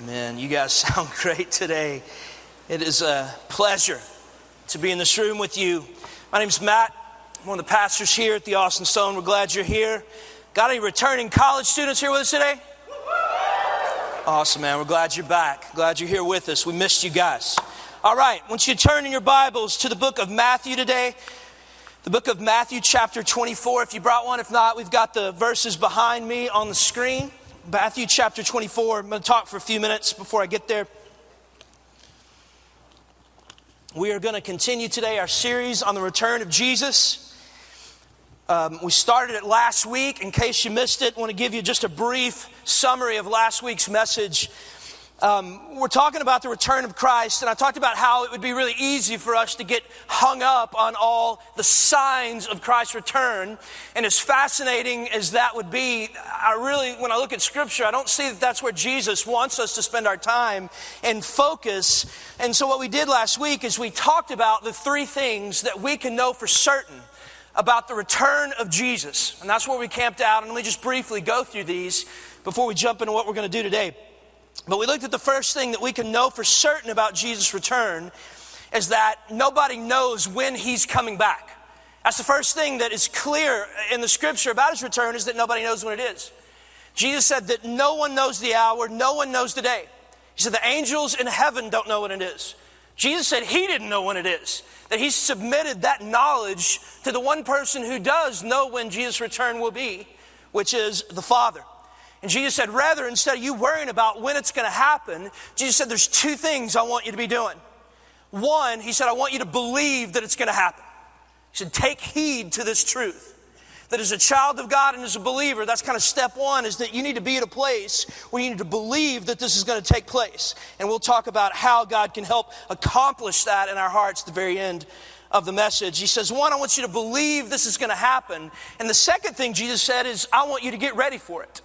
Man, you guys sound great today. It is a pleasure to be in this room with you. My name's Matt. I'm one of the pastors here at the Austin Stone. We're glad you're here. Got any returning college students here with us today? Awesome, man. We're glad you're back. Glad you're here with us. We missed you guys. All right, once you turn in your Bibles to the book of Matthew today. The book of Matthew, chapter 24. If you brought one, if not, we've got the verses behind me on the screen. Matthew chapter 24. I'm going to talk for a few minutes before I get there. We are going to continue today our series on the return of Jesus. Um, we started it last week. In case you missed it, I want to give you just a brief summary of last week's message. Um, we're talking about the return of Christ, and I talked about how it would be really easy for us to get hung up on all the signs of Christ's return. And as fascinating as that would be, I really, when I look at Scripture, I don't see that that's where Jesus wants us to spend our time and focus. And so, what we did last week is we talked about the three things that we can know for certain about the return of Jesus. And that's where we camped out. And let me just briefly go through these before we jump into what we're going to do today. But we looked at the first thing that we can know for certain about Jesus' return is that nobody knows when he's coming back. That's the first thing that is clear in the scripture about his return is that nobody knows when it is. Jesus said that no one knows the hour, no one knows the day. He said the angels in heaven don't know when it is. Jesus said he didn't know when it is, that he submitted that knowledge to the one person who does know when Jesus' return will be, which is the Father. And Jesus said, rather, instead of you worrying about when it's going to happen, Jesus said, there's two things I want you to be doing. One, he said, I want you to believe that it's going to happen. He said, take heed to this truth. That as a child of God and as a believer, that's kind of step one is that you need to be at a place where you need to believe that this is going to take place. And we'll talk about how God can help accomplish that in our hearts at the very end of the message. He says, one, I want you to believe this is going to happen. And the second thing Jesus said is, I want you to get ready for it.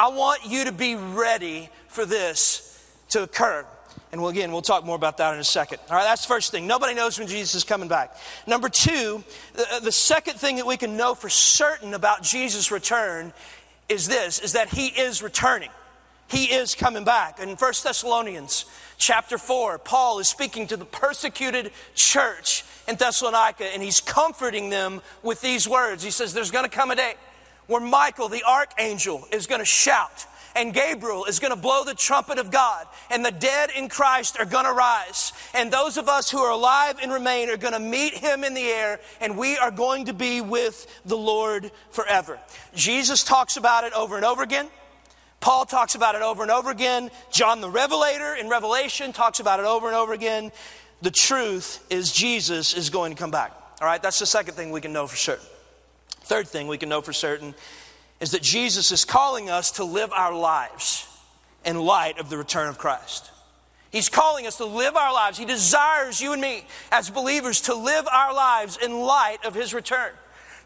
I want you to be ready for this to occur. And we'll, again, we'll talk more about that in a second. All right, that's the first thing. Nobody knows when Jesus is coming back. Number two, the, the second thing that we can know for certain about Jesus' return is this, is that he is returning. He is coming back. In 1 Thessalonians chapter 4, Paul is speaking to the persecuted church in Thessalonica, and he's comforting them with these words. He says, There's going to come a day where Michael, the archangel, is going to shout and Gabriel is going to blow the trumpet of God, and the dead in Christ are going to rise. And those of us who are alive and remain are going to meet him in the air, and we are going to be with the Lord forever. Jesus talks about it over and over again. Paul talks about it over and over again. John the Revelator in Revelation talks about it over and over again. The truth is, Jesus is going to come back. All right, that's the second thing we can know for certain. Third thing we can know for certain is that Jesus is calling us to live our lives in light of the return of Christ. He's calling us to live our lives. He desires you and me as believers to live our lives in light of His return.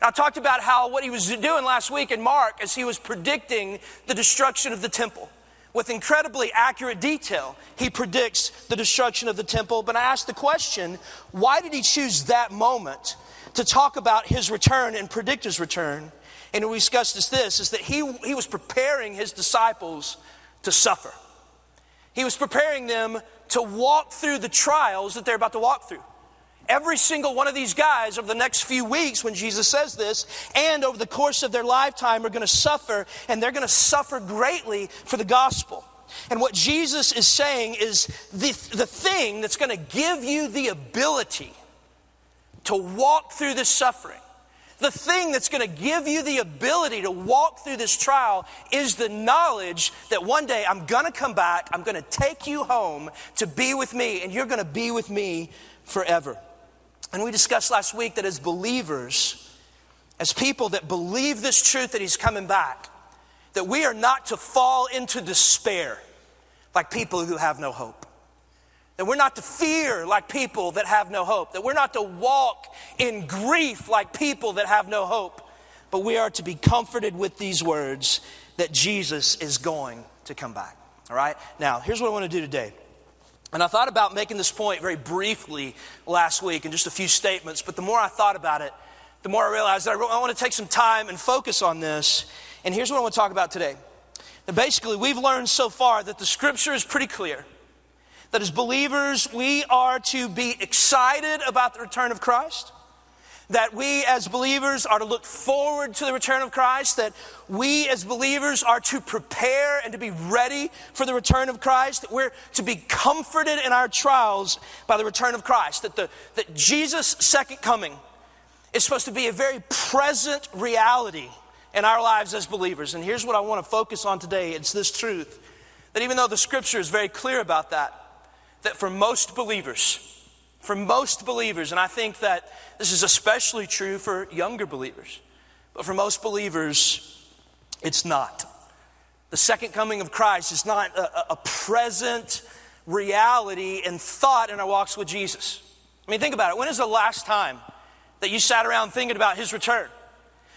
Now, I talked about how what he was doing last week in Mark as he was predicting the destruction of the temple. With incredibly accurate detail, he predicts the destruction of the temple. But I asked the question why did he choose that moment to talk about his return and predict his return. And we discussed is this is that he, he was preparing his disciples to suffer. He was preparing them to walk through the trials that they're about to walk through. Every single one of these guys over the next few weeks, when Jesus says this, and over the course of their lifetime, are going to suffer, and they're going to suffer greatly for the gospel. And what Jesus is saying is the, the thing that's going to give you the ability to walk through this suffering. The thing that's going to give you the ability to walk through this trial is the knowledge that one day I'm going to come back, I'm going to take you home to be with me, and you're going to be with me forever. And we discussed last week that as believers, as people that believe this truth that He's coming back, that we are not to fall into despair like people who have no hope. That we're not to fear like people that have no hope. That we're not to walk in grief like people that have no hope. But we are to be comforted with these words that Jesus is going to come back. All right? Now, here's what I want to do today. And I thought about making this point very briefly last week in just a few statements, but the more I thought about it, the more I realized that I want to take some time and focus on this. And here's what I want to talk about today And basically, we've learned so far that the scripture is pretty clear that as believers, we are to be excited about the return of Christ. That we as believers are to look forward to the return of Christ, that we as believers are to prepare and to be ready for the return of Christ, that we're to be comforted in our trials by the return of Christ, that, the, that Jesus' second coming is supposed to be a very present reality in our lives as believers. And here's what I want to focus on today. It's this truth. That even though the scripture is very clear about that, that for most believers, for most believers, and I think that this is especially true for younger believers, but for most believers, it's not. The second coming of Christ is not a, a present reality and thought in our walks with Jesus. I mean, think about it. When is the last time that you sat around thinking about his return?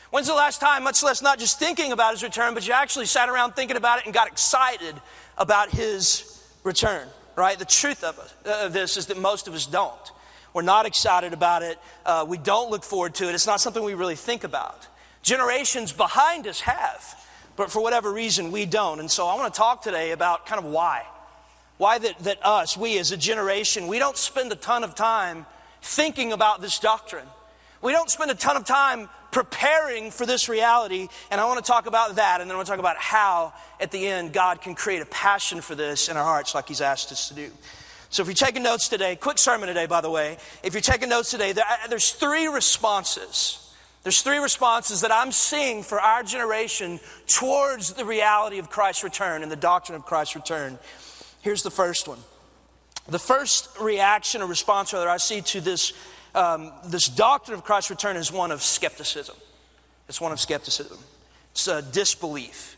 When's the last time, much less not just thinking about his return, but you actually sat around thinking about it and got excited about his return? Right? The truth of, of this is that most of us don't. We're not excited about it. Uh, we don't look forward to it. It's not something we really think about. Generations behind us have, but for whatever reason, we don't. And so I want to talk today about kind of why. Why that, that us, we as a generation, we don't spend a ton of time thinking about this doctrine. We don't spend a ton of time preparing for this reality. And I want to talk about that, and then I want to talk about how, at the end, God can create a passion for this in our hearts like He's asked us to do. So if you're taking notes today, quick sermon today, by the way. If you're taking notes today, there, uh, there's three responses. There's three responses that I'm seeing for our generation towards the reality of Christ's return and the doctrine of Christ's return. Here's the first one. The first reaction or response, rather, I see to this um, this doctrine of Christ's return is one of skepticism. It's one of skepticism. It's a disbelief.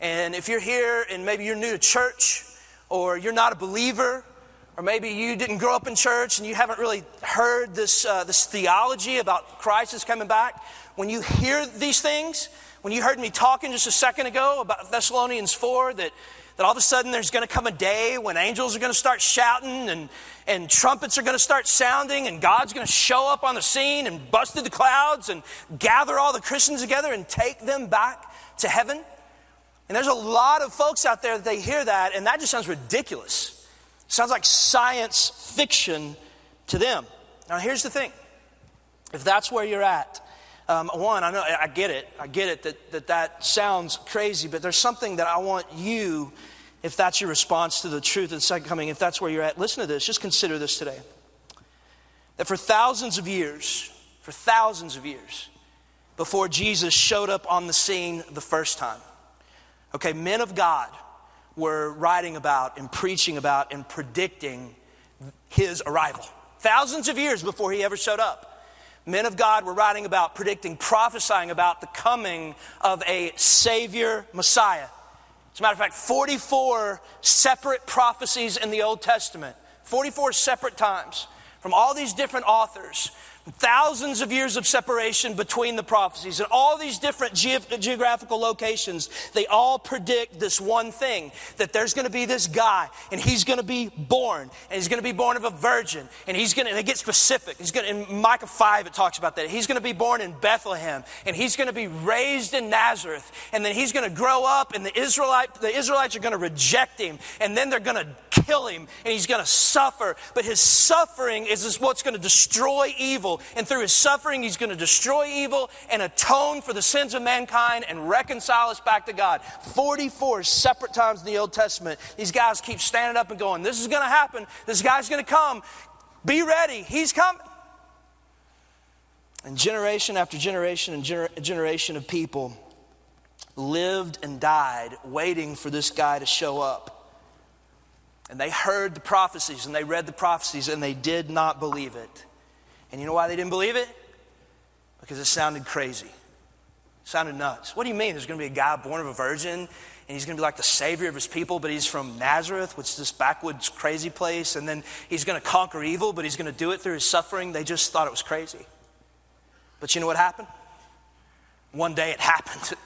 And if you're here and maybe you're new to church, or you're not a believer, or maybe you didn't grow up in church and you haven't really heard this, uh, this theology about Christ is coming back, when you hear these things, when you heard me talking just a second ago about Thessalonians 4, that that all of a sudden there's going to come a day when angels are going to start shouting and, and trumpets are going to start sounding and God's going to show up on the scene and bust through the clouds and gather all the Christians together and take them back to heaven. And there's a lot of folks out there that they hear that and that just sounds ridiculous. It sounds like science fiction to them. Now, here's the thing if that's where you're at, um, one, I know I get it. I get it that, that that sounds crazy, but there's something that I want you, if that's your response to the truth the second coming, if that's where you're at, listen to this. Just consider this today. That for thousands of years, for thousands of years, before Jesus showed up on the scene the first time, okay, men of God were writing about and preaching about and predicting his arrival. Thousands of years before he ever showed up men of God were writing about, predicting, prophesying about the coming of a Savior Messiah. As a matter of fact, 44 separate prophecies in the Old Testament, 44 separate times from all these different authors thousands of years of separation between the prophecies. And all these different ge- geographical locations they all predict this one thing that there's going to be this guy and he's going to be born and he's going to be born of a virgin and he's going to they get specific. He's going in micah 5 it talks about that. He's going to be born in bethlehem and he's going to be raised in nazareth and then he's going to grow up and the israelite the israelites are going to reject him and then they're going to kill him and he's going to suffer. But his suffering is what's going to destroy and through his suffering, he's going to destroy evil and atone for the sins of mankind and reconcile us back to God. 44 separate times in the Old Testament, these guys keep standing up and going, This is going to happen. This guy's going to come. Be ready. He's coming. And generation after generation and gener- generation of people lived and died waiting for this guy to show up. And they heard the prophecies and they read the prophecies and they did not believe it. And you know why they didn't believe it? Because it sounded crazy. It sounded nuts. What do you mean there's going to be a guy born of a virgin and he's going to be like the savior of his people, but he's from Nazareth, which is this backwoods crazy place, and then he's going to conquer evil, but he's going to do it through his suffering? They just thought it was crazy. But you know what happened? One day it happened.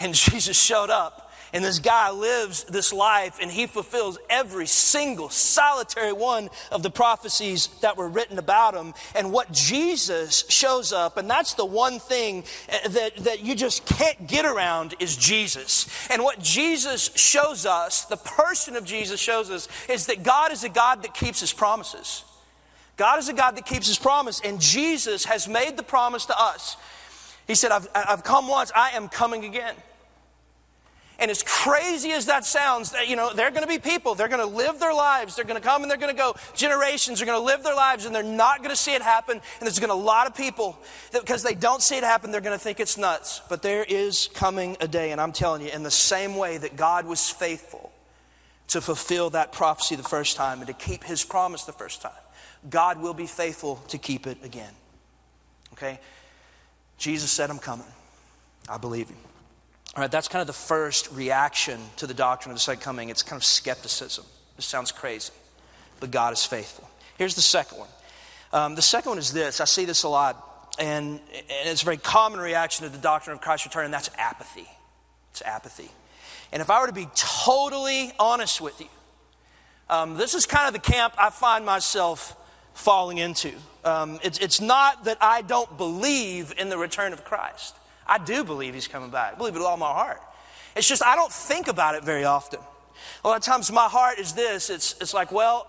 And Jesus showed up And this guy lives this life and he fulfills every single solitary one of the prophecies that were written about him. And what Jesus shows up, and that's the one thing eh, that, that you just can't get around, is Jesus. And what Jesus shows us, the person of Jesus shows us, is that God is a God that keeps his promises. God is a God that keeps his promise, and Jesus has made the promise to us. He said, I've, I've come once, I am coming again. And as crazy as that sounds, you know, they're going to be people. They're going to live their lives. They're going to come and they're going to go. Generations are going to live their lives and they're not going to see it happen. And there's going to be a lot of people that because they don't see it happen, they're going to think it's nuts. But there is coming a day, and I'm telling you, in the same way that God was faithful to fulfill that prophecy the first time and to keep his promise the first time, God will be faithful to keep it again. Okay? Jesus said, I'm coming. I believe him. All right, that's kind of the first reaction to the doctrine of the second coming. It's kind of skepticism. This sounds crazy, but God is faithful. Here's the second one. Um, the second one is this I see this a lot, and, and it's a very common reaction to the doctrine of Christ's return, and that's apathy. It's apathy. And if I were to be totally honest with you, um, this is kind of the camp I find myself falling into. Um, it's, it's not that I don't believe in the return of Christ. I do believe he's coming back. I believe it with all my heart. It's just I don't think about it very often. A lot of times my heart is this it's, it's like, well,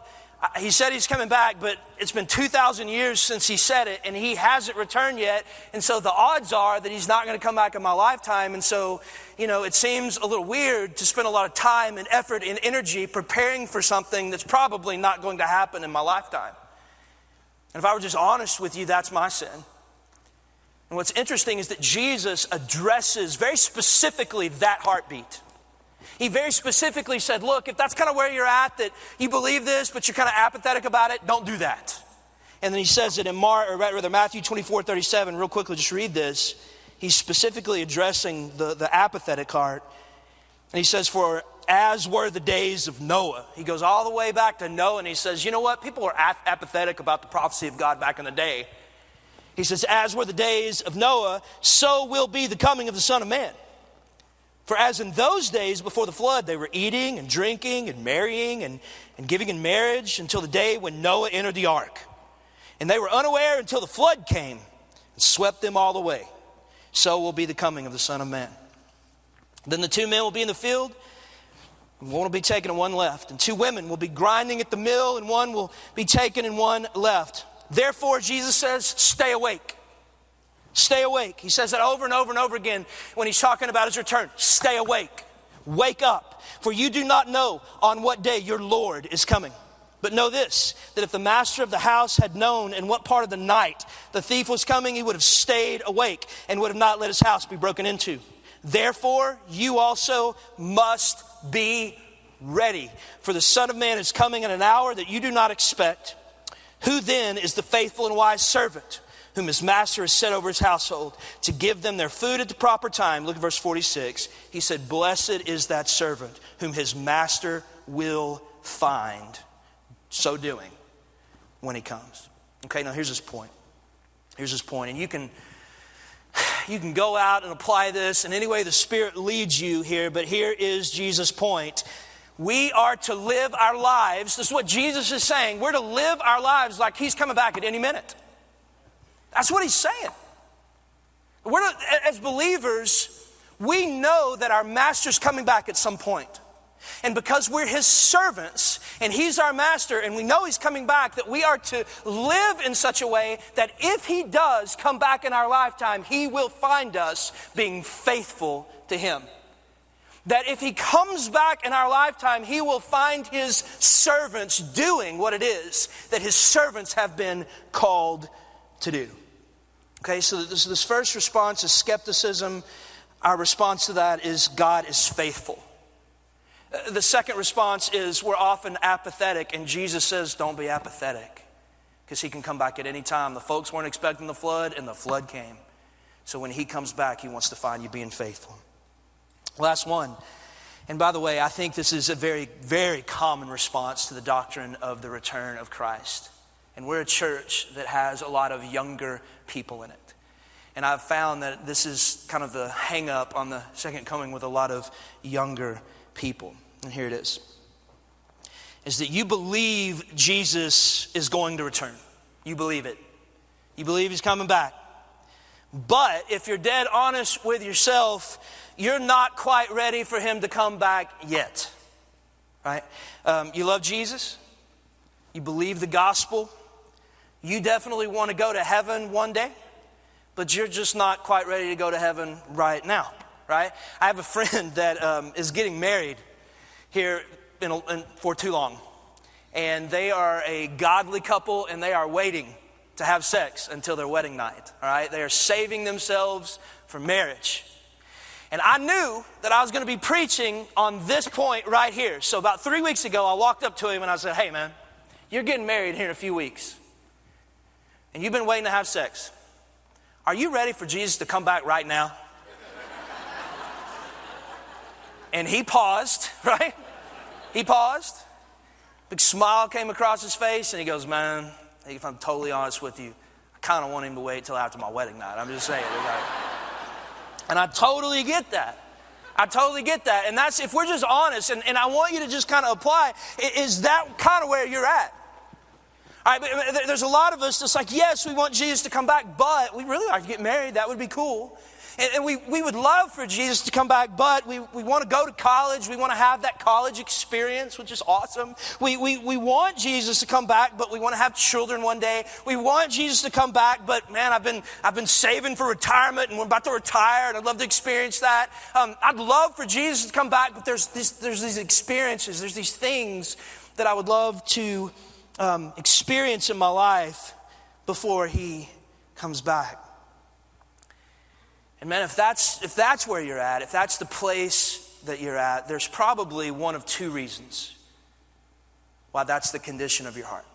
he said he's coming back, but it's been 2,000 years since he said it, and he hasn't returned yet. And so the odds are that he's not going to come back in my lifetime. And so, you know, it seems a little weird to spend a lot of time and effort and energy preparing for something that's probably not going to happen in my lifetime. And if I were just honest with you, that's my sin. And what's interesting is that Jesus addresses very specifically that heartbeat. He very specifically said, Look, if that's kind of where you're at, that you believe this, but you're kind of apathetic about it, don't do that. And then he says it in Mar, or rather Matthew 24, 37. Real quickly, just read this. He's specifically addressing the, the apathetic heart. And he says, For as were the days of Noah. He goes all the way back to Noah and he says, You know what? People were apathetic about the prophecy of God back in the day. He says, As were the days of Noah, so will be the coming of the Son of Man. For as in those days before the flood, they were eating and drinking and marrying and, and giving in marriage until the day when Noah entered the ark. And they were unaware until the flood came and swept them all away. So will be the coming of the Son of Man. Then the two men will be in the field, and one will be taken and one left. And two women will be grinding at the mill, and one will be taken and one left. Therefore, Jesus says, stay awake. Stay awake. He says that over and over and over again when he's talking about his return. Stay awake. Wake up. For you do not know on what day your Lord is coming. But know this that if the master of the house had known in what part of the night the thief was coming, he would have stayed awake and would have not let his house be broken into. Therefore, you also must be ready. For the Son of Man is coming in an hour that you do not expect. Who then is the faithful and wise servant whom his master has set over his household to give them their food at the proper time? Look at verse 46. He said, Blessed is that servant whom his master will find so doing when he comes. Okay, now here's his point. Here's his point. And you can you can go out and apply this in any way the Spirit leads you here, but here is Jesus' point we are to live our lives. This is what Jesus is saying. We're to live our lives like He's coming back at any minute. That's what He's saying. We're to, as believers, we know that our Master's coming back at some point. And because we're His servants and He's our Master and we know He's coming back, that we are to live in such a way that if He does come back in our lifetime, He will find us being faithful to Him that if he comes back in our lifetime, he will find his servants doing what it is that his servants have been called to do. Okay, so this, this first response is skepticism. Our response to that is God is faithful. Uh, the second response is we're often apathetic, and Jesus says, Don't be apathetic, because he can come back at any time. The folks weren't expecting the flood, and the flood came. So when he comes back, he wants to find you being faithful. Last one. And by the way, I think this is a very, very common response to the doctrine of the return of Christ. And we're a church that has a lot of younger people in it. And I've found that this is kind of the hang up on the second coming with a lot of younger people. And here it is is that you believe Jesus is going to return. You believe it. You believe he's coming back. But if you're dead honest with yourself, you're not quite ready for him to come back yet. Right? Um, you love Jesus. You believe the gospel. You definitely want to go to heaven one day, but you're just not quite ready to go to heaven right now. Right? I have a friend that um, is getting married here in, in, for too long. And they are a godly couple and they are waiting to have sex until their wedding night. All right? They are saving themselves for marriage. And I knew that I was going to be preaching on this point right here. So about three weeks ago, I walked up to him and I said, Hey, man, you're getting married here in a few weeks. And you've been waiting to have sex. Are you ready for Jesus to come back right now? and he paused, right? He paused. Big smile came across his face, and he goes, Man, if I'm totally honest with you, I kind of want him to wait till after my wedding night. I'm just saying. Like, and I totally get that. I totally get that. And that's, if we're just honest, and, and I want you to just kind of apply, is that kind of where you're at? All right, there's a lot of us that's like, yes, we want Jesus to come back, but we really like to get married. That would be cool. And, and, we, we would love for Jesus to come back, but we, we want to go to college. We want to have that college experience, which is awesome. We, we, we want Jesus to come back, but we want to have children one day. We want Jesus to come back, but man, I've been, I've been saving for retirement and we're about to retire and I'd love to experience that. Um, I'd love for Jesus to come back, but there's, this, there's these experiences, there's these things that I would love to um, experience in my life before he comes back. And man, if that's, if that's where you're at, if that's the place that you're at, there's probably one of two reasons why that's the condition of your heart.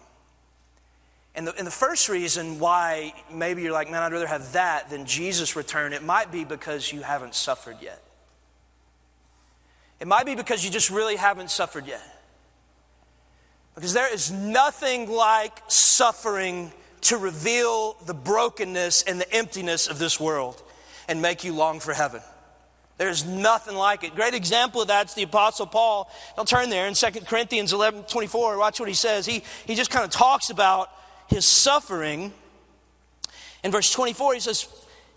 And the, and the first reason why maybe you're like, man, I'd rather have that than Jesus' return, it might be because you haven't suffered yet. It might be because you just really haven't suffered yet. Because there is nothing like suffering to reveal the brokenness and the emptiness of this world and make you long for heaven. There's nothing like it. Great example of that's the Apostle Paul. Don't turn there in 2 Corinthians 11 24. Watch what he says. He, he just kind of talks about his suffering. In verse 24, he says,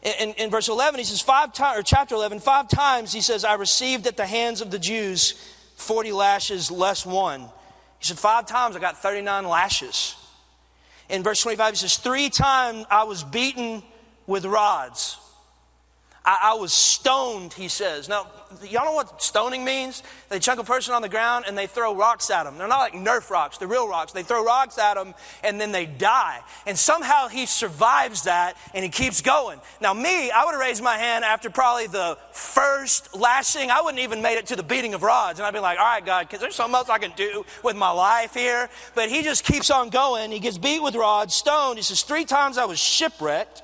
in, in verse 11, he says, five times, or chapter 11, five times he says, I received at the hands of the Jews 40 lashes less one. He said, five times I got 39 lashes. In verse 25, he says, three times I was beaten with rods. I, I, was stoned, he says. Now, y'all know what stoning means? They chunk a person on the ground and they throw rocks at them. They're not like Nerf rocks, they're real rocks. They throw rocks at them and then they die. And somehow he survives that and he keeps going. Now, me, I would have raised my hand after probably the first lashing. I wouldn't even made it to the beating of rods. And I'd be like, all right, God, because there's something else I can do with my life here. But he just keeps on going. He gets beat with rods, stoned. He says, three times I was shipwrecked.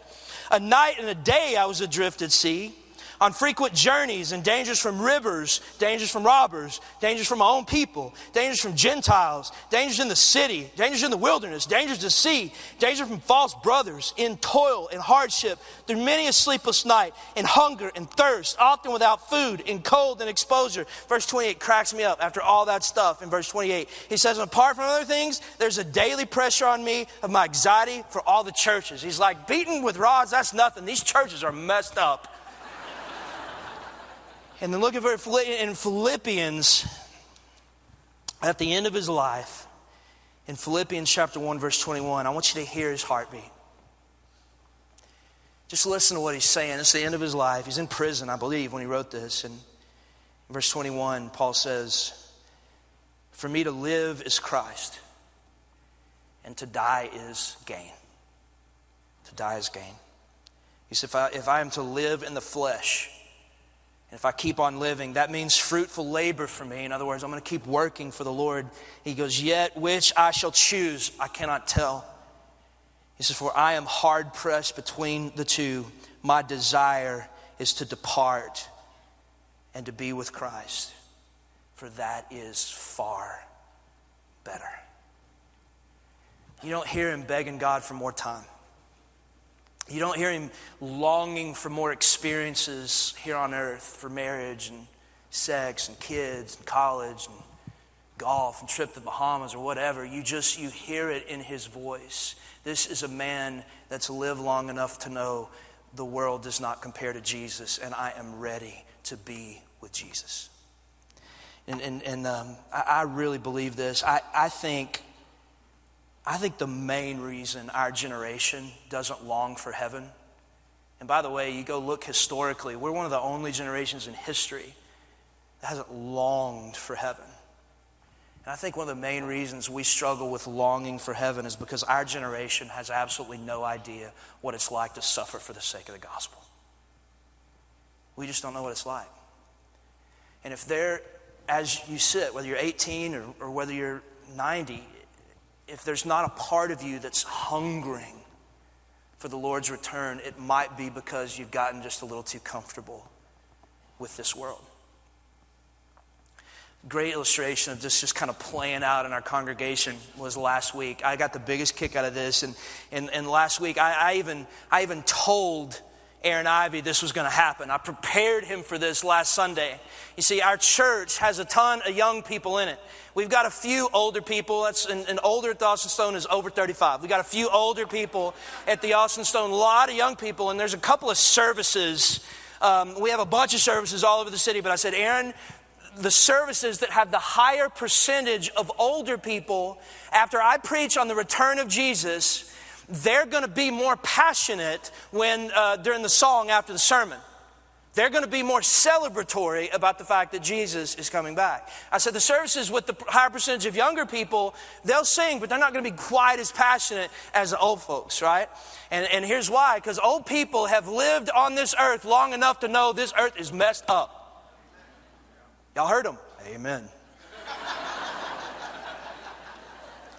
A night and a day I was adrift at sea, on frequent journeys and dangers from rivers, dangers from robbers, dangers from my own people, dangers from Gentiles, dangers in the city, dangers in the wilderness, dangers at sea, danger from false brothers, in toil and hardship, through many a sleepless night, in hunger and thirst, often without food, in cold and exposure. Verse 28 cracks me up after all that stuff in verse 28. He says, apart from other things, there's a daily pressure on me of my anxiety for all the churches. He's like, beaten with rods, that's nothing. These churches are messed up. And then look at in Philippians, at the end of his life, in Philippians chapter 1, verse 21, I want you to hear his heartbeat. Just listen to what he's saying. It's the end of his life. He's in prison, I believe, when he wrote this. And verse 21, Paul says, For me to live is Christ, and to die is gain. To die is gain. He said, If I, if I am to live in the flesh, if I keep on living, that means fruitful labor for me. In other words, I'm going to keep working for the Lord. He goes, Yet which I shall choose, I cannot tell. He says, For I am hard pressed between the two. My desire is to depart and to be with Christ, for that is far better. You don't hear him begging God for more time. You don't hear him longing for more experiences here on earth for marriage and sex and kids and college and golf and trip to the Bahamas or whatever. You just you hear it in his voice. This is a man that's lived long enough to know the world does not compare to Jesus, and I am ready to be with Jesus. And, and, and um, I, I really believe this. I, I think I think the main reason our generation doesn't long for heaven, and by the way, you go look historically, we're one of the only generations in history that hasn't longed for heaven. And I think one of the main reasons we struggle with longing for heaven is because our generation has absolutely no idea what it's like to suffer for the sake of the gospel. We just don't know what it's like. And if there, as you sit, whether you're 18 or, or whether you're 90, if there's not a part of you that's hungering for the Lord's return, it might be because you've gotten just a little too comfortable with this world. Great illustration of this just kind of playing out in our congregation was last week. I got the biggest kick out of this, and, and, and last week I, I, even, I even told Aaron Ivey this was going to happen. I prepared him for this last Sunday. You see, our church has a ton of young people in it. We've got a few older people. That's and older at the Austin Stone is over 35. We've got a few older people at the Austin Stone, a lot of young people, and there's a couple of services. Um, we have a bunch of services all over the city, but I said, Aaron, the services that have the higher percentage of older people, after I preach on the return of Jesus, they're going to be more passionate when uh, during the song after the sermon. They're going to be more celebratory about the fact that Jesus is coming back. I said the services with the higher percentage of younger people, they'll sing, but they're not going to be quite as passionate as the old folks, right? And, and here's why because old people have lived on this earth long enough to know this earth is messed up. Y'all heard them? Amen.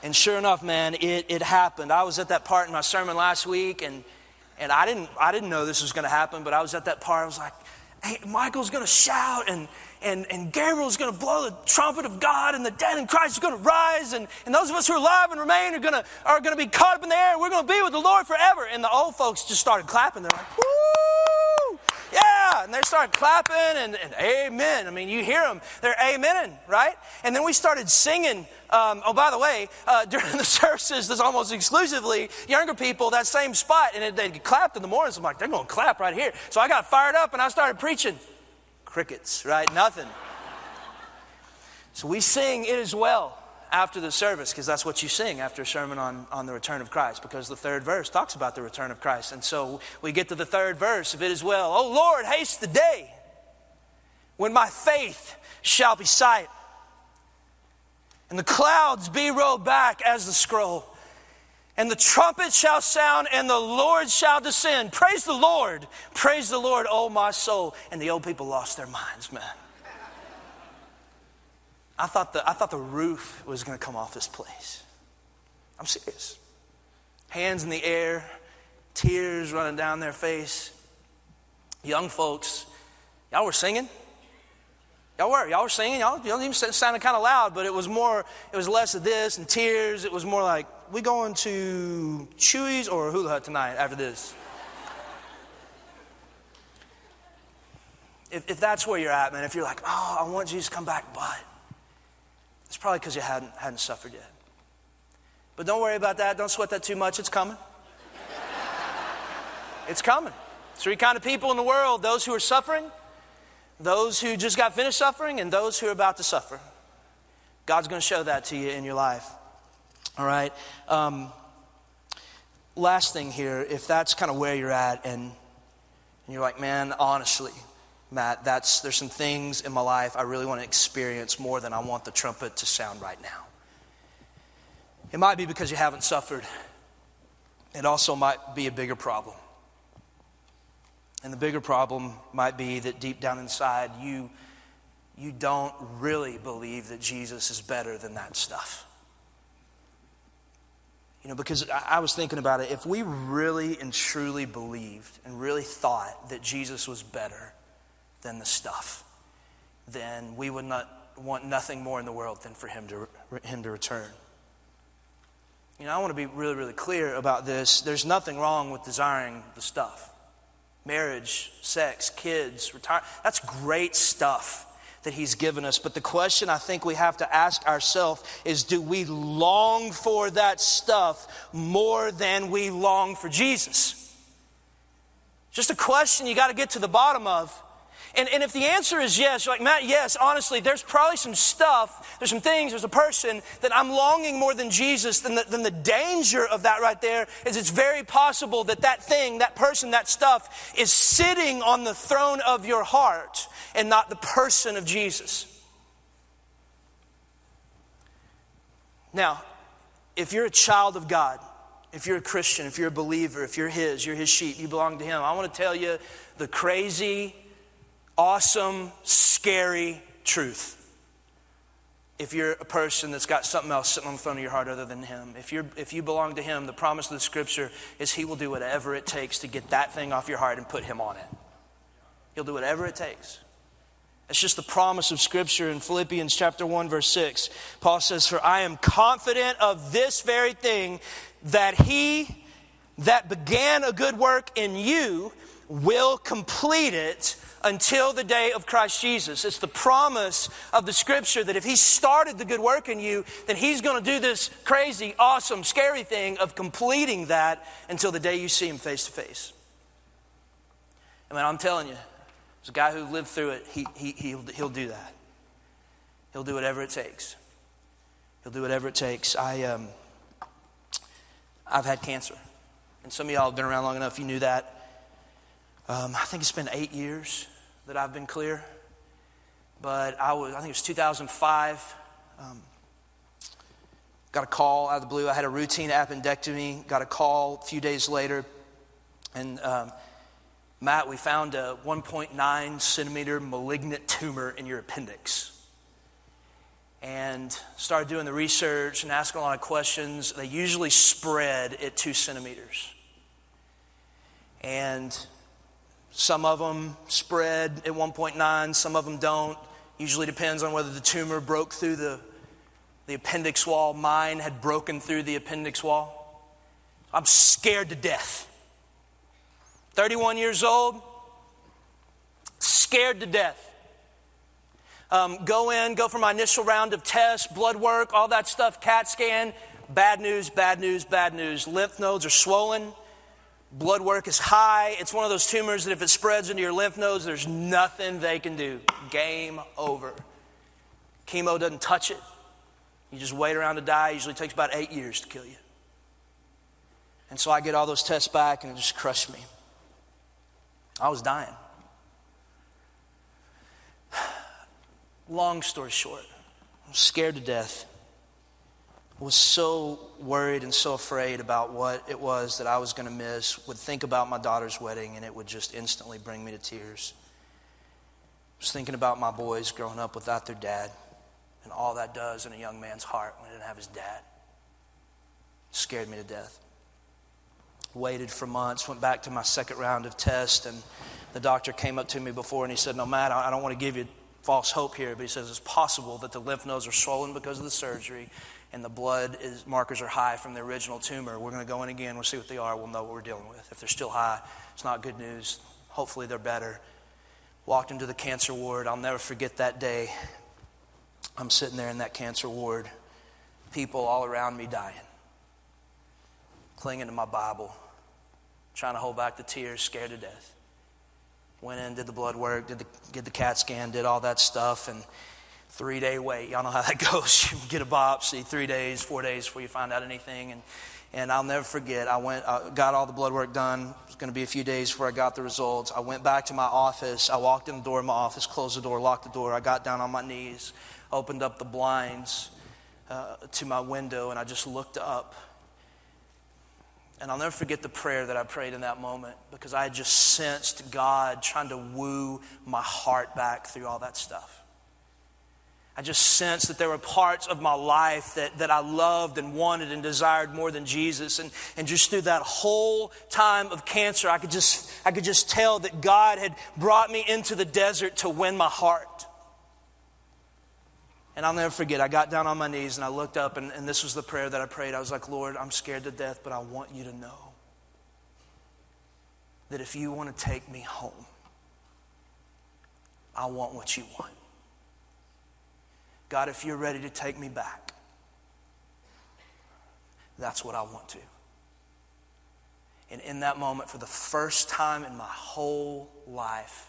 And sure enough, man, it, it happened. I was at that part in my sermon last week, and, and I, didn't, I didn't know this was going to happen, but I was at that part. I was like, hey, Michael's going to shout, and, and, and Gabriel's going to blow the trumpet of God, and the dead in Christ are going to rise, and, and those of us who are alive and remain are going to are going to be caught up in the air. and We're going to be with the Lord forever. And the old folks just started clapping. They're like, woo! And they started clapping and, and amen. I mean, you hear them, they're amening, right? And then we started singing. Um, oh, by the way, uh, during the services, there's almost exclusively younger people that same spot, and they clapped in the mornings. I'm like, they're going to clap right here. So I got fired up and I started preaching. Crickets, right? Nothing. so we sing It Is Well after the service because that's what you sing after a sermon on, on the return of Christ because the third verse talks about the return of Christ. And so we get to the third verse of It Is Well. Oh Lord, haste the day when my faith shall be sight and the clouds be rolled back as the scroll. And the trumpet shall sound, and the Lord shall descend. Praise the Lord. Praise the Lord, oh my soul. And the old people lost their minds, man. I thought the, I thought the roof was going to come off this place. I'm serious. Hands in the air, tears running down their face. Young folks, y'all were singing. Y'all were. Y'all were singing. Y'all, y'all even sounded kind of loud, but it was more, it was less of this and tears. It was more like, we going to Chuy's or Hula Hut tonight after this? if, if that's where you're at, man, if you're like, oh, I want Jesus to come back, but probably because you hadn't, hadn't suffered yet. But don't worry about that. Don't sweat that too much. It's coming. it's coming. Three kind of people in the world those who are suffering, those who just got finished suffering, and those who are about to suffer. God's going to show that to you in your life. All right. Um, last thing here, if that's kind of where you're at, and, and you're like, man, honestly, Matt, that's, there's some things in my life I really want to experience more than I want the trumpet to sound right now. It might be because you haven't suffered. It also might be a bigger problem. And the bigger problem might be that deep down inside, you, you don't really believe that Jesus is better than that stuff. You know, because I, I was thinking about it. If we really and truly believed and really thought that Jesus was better, than the stuff, then we would not want nothing more in the world than for him to, him to return. You know, I want to be really, really clear about this. There's nothing wrong with desiring the stuff marriage, sex, kids, retire. That's great stuff that He's given us. But the question I think we have to ask ourselves is do we long for that stuff more than we long for Jesus? Just a question you got to get to the bottom of. And, and if the answer is yes, you're like, Matt, yes, honestly, there's probably some stuff, there's some things, there's a person that I'm longing more than Jesus, then the, then the danger of that right there is it's very possible that that thing, that person, that stuff is sitting on the throne of your heart and not the person of Jesus. Now, if you're a child of God, if you're a Christian, if you're a believer, if you're His, you're His sheep, you belong to Him, I want to tell you the crazy, awesome, scary truth. If you're a person that's got something else sitting on the throne of your heart other than Him, if, you're, if you belong to Him, the promise of the Scripture is He will do whatever it takes to get that thing off your heart and put Him on it. He'll do whatever it takes. It's just the promise of Scripture in Philippians chapter 1, verse 6. Paul says, For I am confident of this very thing, that he that began a good work in you will complete it until the day of Christ Jesus. It's the promise of the scripture that if he started the good work in you, then he's going to do this crazy, awesome, scary thing of completing that until the day you see him face to face. I mean, I'm telling you, there's a guy who lived through it, he, he, he'll, he'll do that. He'll do whatever it takes. He'll do whatever it takes. I, um, I've had cancer. And some of y'all have been around long enough, you knew that. Um, I think it's been eight years that I've been clear. But I was, I think it was 2005. Um, got a call out of the blue. I had a routine appendectomy. Got a call a few days later. And um, Matt, we found a 1.9 centimeter malignant tumor in your appendix and started doing the research and asking a lot of questions. They usually spread at two centimeters. And some of them spread at 1.9, some of them don't. Usually depends on whether the tumor broke through the, the appendix wall. Mine had broken through the appendix wall. I'm scared to death. 31 years old, scared to death um, go in, go for my initial round of tests, blood work, all that stuff, CAT scan. Bad news, bad news, bad news. Lymph nodes are swollen. Blood work is high. It's one of those tumors that if it spreads into your lymph nodes, there's nothing they can do. Game over. Chemo doesn't touch it. You just wait around to die. It usually takes about eight years to kill you. And so I get all those tests back, and it just crushed me. I was dying. Long story short, I was scared to death. Was so worried and so afraid about what it was that I was going to miss. Would think about my daughter's wedding and it would just instantly bring me to tears. I was thinking about my boys growing up without their dad and all that does in a young man's heart when he didn't have his dad. It scared me to death. Waited for months, went back to my second round of tests, and the doctor came up to me before and he said, No, Matt, I don't want to give you false hope here, but he says it's possible that the lymph nodes are swollen because of the surgery and the blood is, markers are high from the original tumor. We're going to go in again. We'll see what they are. We'll know what we're dealing with. If they're still high, it's not good news. Hopefully, they're better. Walked into the cancer ward. I'll never forget that day. I'm sitting there in that cancer ward, people all around me dying, clinging to my Bible, trying to hold back the tears, scared to death. Went in, did the blood work, did the, did the CAT scan, did all that stuff, and three day wait. Y'all know how that goes. You get a biopsy, three days, four days before you find out anything. And, and I'll never forget, I went, I got all the blood work done. It was going to be a few days before I got the results. I went back to my office. I walked in the door of my office, closed the door, locked the door. I got down on my knees, opened up the blinds uh, to my window, and I just looked up and I'll never forget the prayer that I prayed in that moment because I had just sensed God trying to woo my heart back through all that stuff. I just sensed that there were parts of my life that, that I loved and wanted and desired more than Jesus. And, and just through that whole time of cancer, I could, just, I could just tell that God had brought me into the desert to win my heart. And I'll never forget, I got down on my knees and I looked up, and, and this was the prayer that I prayed. I was like, Lord, I'm scared to death, but I want you to know that if you want to take me home, I want what you want. God, if you're ready to take me back, that's what I want to. And in that moment, for the first time in my whole life,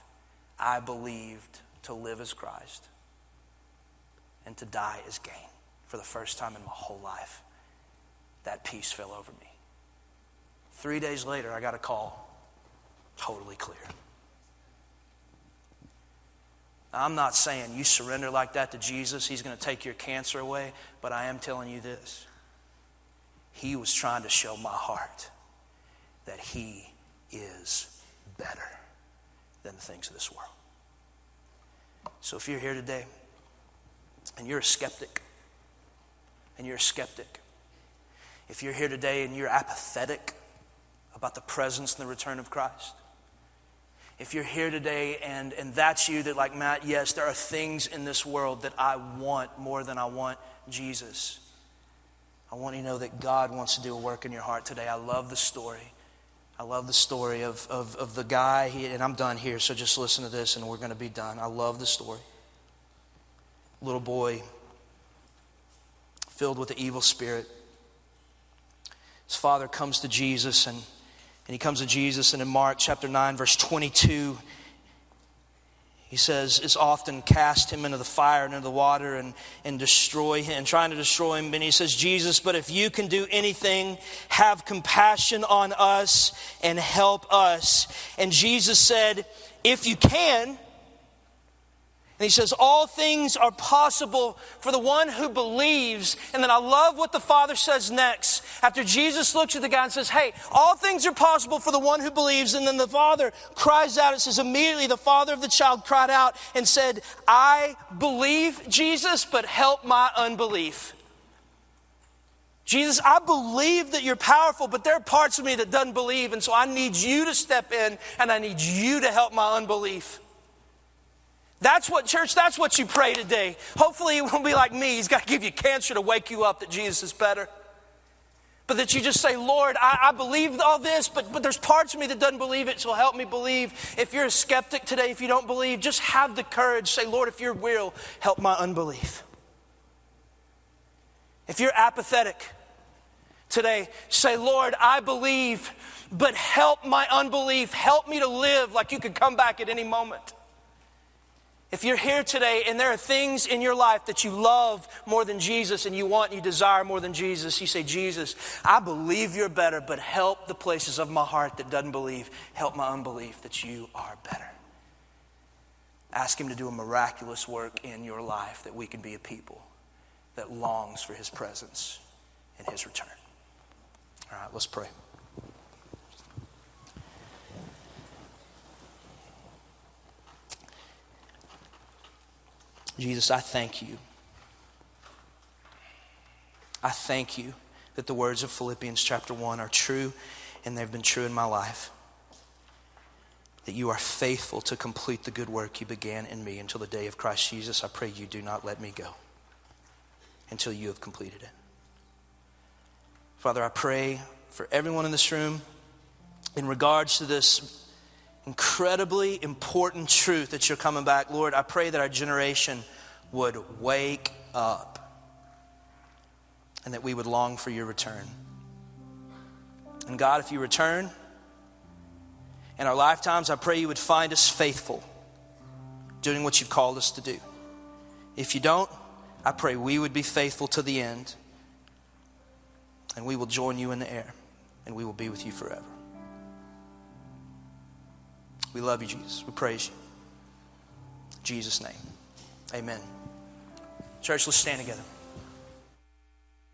I believed to live as Christ and to die as gain. For the first time in my whole life, that peace fell over me. Three days later, I got a call, totally clear. I'm not saying you surrender like that to Jesus, He's going to take your cancer away, but I am telling you this. He was trying to show my heart that He is better than the things of this world. So if you're here today and you're a skeptic, and you're a skeptic, if you're here today and you're apathetic about the presence and the return of Christ, if you're here today and, and that's you, that like Matt, yes, there are things in this world that I want more than I want Jesus. I want you to know that God wants to do a work in your heart today. I love the story. I love the story of, of, of the guy, he, and I'm done here, so just listen to this and we're going to be done. I love the story little boy filled with the evil spirit. His father comes to Jesus, and, and he comes to Jesus, and in Mark chapter 9, verse 22, he says, it's often cast him into the fire and into the water and, and destroy him, and trying to destroy him. And he says, Jesus, but if you can do anything, have compassion on us and help us. And Jesus said, If you can, and he says, All things are possible for the one who believes. And then I love what the Father says next. After Jesus looks at the guy and says, Hey, all things are possible for the one who believes. And then the Father cries out. It says, Immediately the Father of the child cried out and said, I believe, Jesus, but help my unbelief. Jesus, I believe that you're powerful, but there are parts of me that doesn't believe. And so I need you to step in and I need you to help my unbelief. That's what, church, that's what you pray today. Hopefully, it won't be like me. He's got to give you cancer to wake you up that Jesus is better. But that you just say, Lord, I, I, believe all this, but, but there's parts of me that doesn't believe it, so help me believe. If you're a skeptic today, if you don't believe, just have the courage. Say, Lord, if you're will, help my unbelief. If you're apathetic today, say, Lord, I believe, but help my unbelief. Help me to live like you could come back at any moment. If you're here today and there are things in your life that you love more than Jesus and you want and you desire more than Jesus, you say, Jesus, I believe you're better, but help the places of my heart that doesn't believe. Help my unbelief that you are better. Ask Him to do a miraculous work in your life that we can be a people that longs for His presence and His return. All right, let's pray. Jesus, I thank you. I thank you that the words of Philippians chapter 1 are true and they've been true in my life. That you are faithful to complete the good work you began in me until the day of Christ Jesus. I pray you do not let me go until you have completed it. Father, I pray for everyone in this room in regards to this incredibly important truth that you're coming back. Lord, I pray that our generation would wake up and that we would long for your return. And God, if you return in our lifetimes, I pray you would find us faithful doing what you've called us to do. If you don't, I pray we would be faithful to the end and we will join you in the air and we will be with you forever. We love you, Jesus. We praise you. In Jesus' name. Amen. Church, let's stand together.